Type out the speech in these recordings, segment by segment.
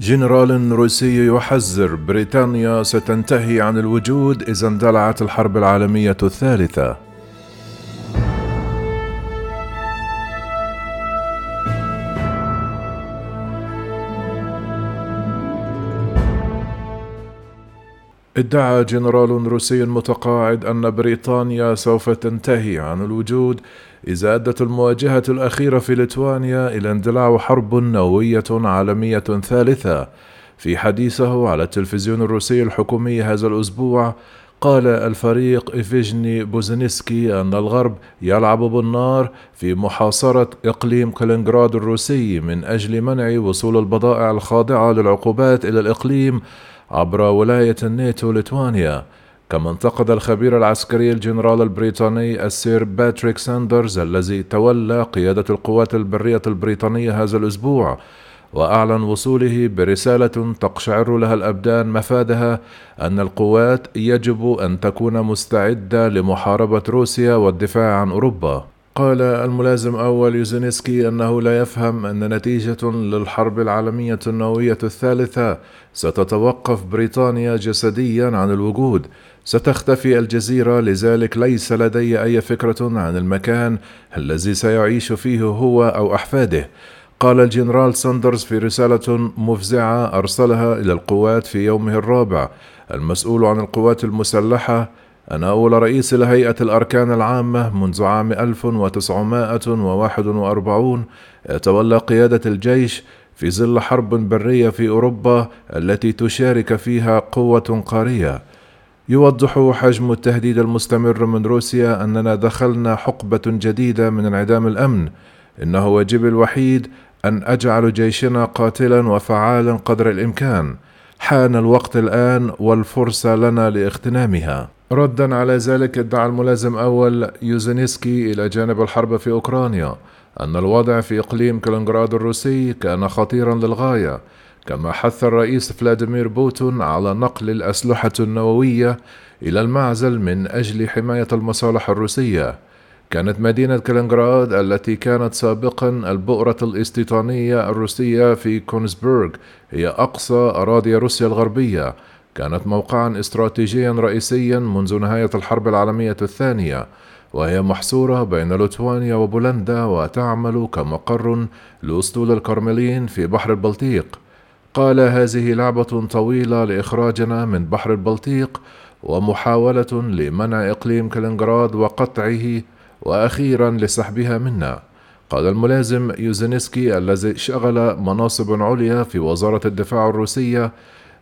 جنرال روسي يحذر بريطانيا ستنتهي عن الوجود إذا اندلعت الحرب العالمية الثالثة. ادعى جنرال روسي متقاعد أن بريطانيا سوف تنتهي عن الوجود إذا أدت المواجهة الأخيرة في ليتوانيا إلى اندلاع حرب نووية عالمية ثالثة. في حديثه على التلفزيون الروسي الحكومي هذا الأسبوع قال الفريق إيفيجني بوزنسكي أن الغرب يلعب بالنار في محاصرة إقليم كالينغراد الروسي من أجل منع وصول البضائع الخاضعة للعقوبات إلى الإقليم عبر ولاية الناتو ليتوانيا كما انتقد الخبير العسكري الجنرال البريطاني السير باتريك ساندرز الذي تولى قيادة القوات البرية البريطانية هذا الأسبوع وأعلن وصوله برسالة تقشعر لها الأبدان مفادها أن القوات يجب أن تكون مستعدة لمحاربة روسيا والدفاع عن أوروبا. قال الملازم أول يوزينسكي أنه لا يفهم أن نتيجة للحرب العالمية النووية الثالثة ستتوقف بريطانيا جسديا عن الوجود. ستختفي الجزيرة لذلك ليس لدي أي فكرة عن المكان الذي سيعيش فيه هو أو أحفاده. قال الجنرال ساندرز في رسالة مفزعة أرسلها إلى القوات في يومه الرابع. المسؤول عن القوات المسلحة أنا أول رئيس لهيئة الأركان العامة منذ عام 1941 يتولى قيادة الجيش في ظل حرب برية في أوروبا التي تشارك فيها قوة قارية. يوضح حجم التهديد المستمر من روسيا أننا دخلنا حقبة جديدة من انعدام الأمن. إنه واجبي الوحيد أن أجعل جيشنا قاتلا وفعالا قدر الإمكان. حان الوقت الآن والفرصة لنا لاغتنامها. ردا على ذلك ادعى الملازم أول يوزينسكي إلى جانب الحرب في أوكرانيا أن الوضع في إقليم كالينغراد الروسي كان خطيرا للغاية كما حث الرئيس فلاديمير بوتين على نقل الأسلحة النووية إلى المعزل من أجل حماية المصالح الروسية. كانت مدينة كالينغراد التي كانت سابقا البؤرة الإستيطانية الروسية في كونسبرغ هي أقصى أراضي روسيا الغربية كانت موقعا استراتيجيا رئيسيا منذ نهاية الحرب العالمية الثانية وهي محصورة بين ليتوانيا وبولندا وتعمل كمقر لأسطول الكرملين في بحر البلطيق. قال هذه لعبة طويلة لإخراجنا من بحر البلطيق ومحاولة لمنع إقليم كالينغراد وقطعه وأخيرا لسحبها منا. قال الملازم يوزينسكي الذي شغل مناصب عليا في وزارة الدفاع الروسية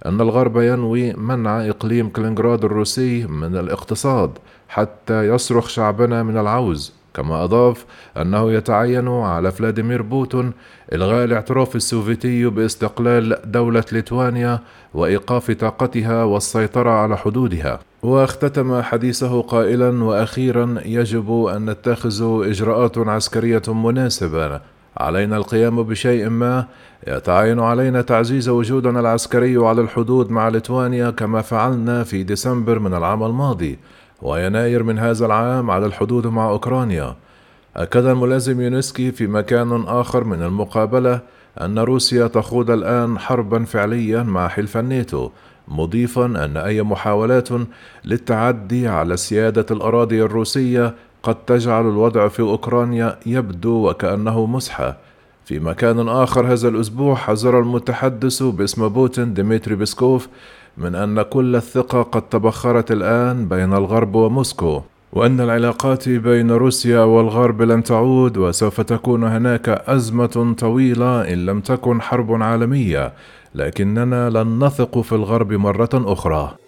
أن الغرب ينوي منع إقليم كالينغراد الروسي من الاقتصاد حتى يصرخ شعبنا من العوز كما أضاف أنه يتعين على فلاديمير بوتين إلغاء الاعتراف السوفيتي باستقلال دولة ليتوانيا وإيقاف طاقتها والسيطرة على حدودها. واختتم حديثه قائلا وأخيرا يجب أن نتخذ إجراءات عسكرية مناسبة علينا القيام بشيء ما يتعين علينا تعزيز وجودنا العسكري على الحدود مع ليتوانيا كما فعلنا في ديسمبر من العام الماضي ويناير من هذا العام على الحدود مع أوكرانيا. أكد الملازم يونسكي في مكان آخر من المقابلة أن روسيا تخوض الآن حربا فعليا مع حلف الناتو مضيفا أن أي محاولات للتعدي على سيادة الأراضي الروسية قد تجعل الوضع في أوكرانيا يبدو وكأنه مسحة. في مكان آخر هذا الأسبوع حذر المتحدث باسم بوتين ديمتري بيسكوف من أن كل الثقة قد تبخرت الآن بين الغرب وموسكو وأن العلاقات بين روسيا والغرب لن تعود وسوف تكون هناك أزمة طويلة إن لم تكن حرب عالمية لكننا لن نثق في الغرب مرة أخرى.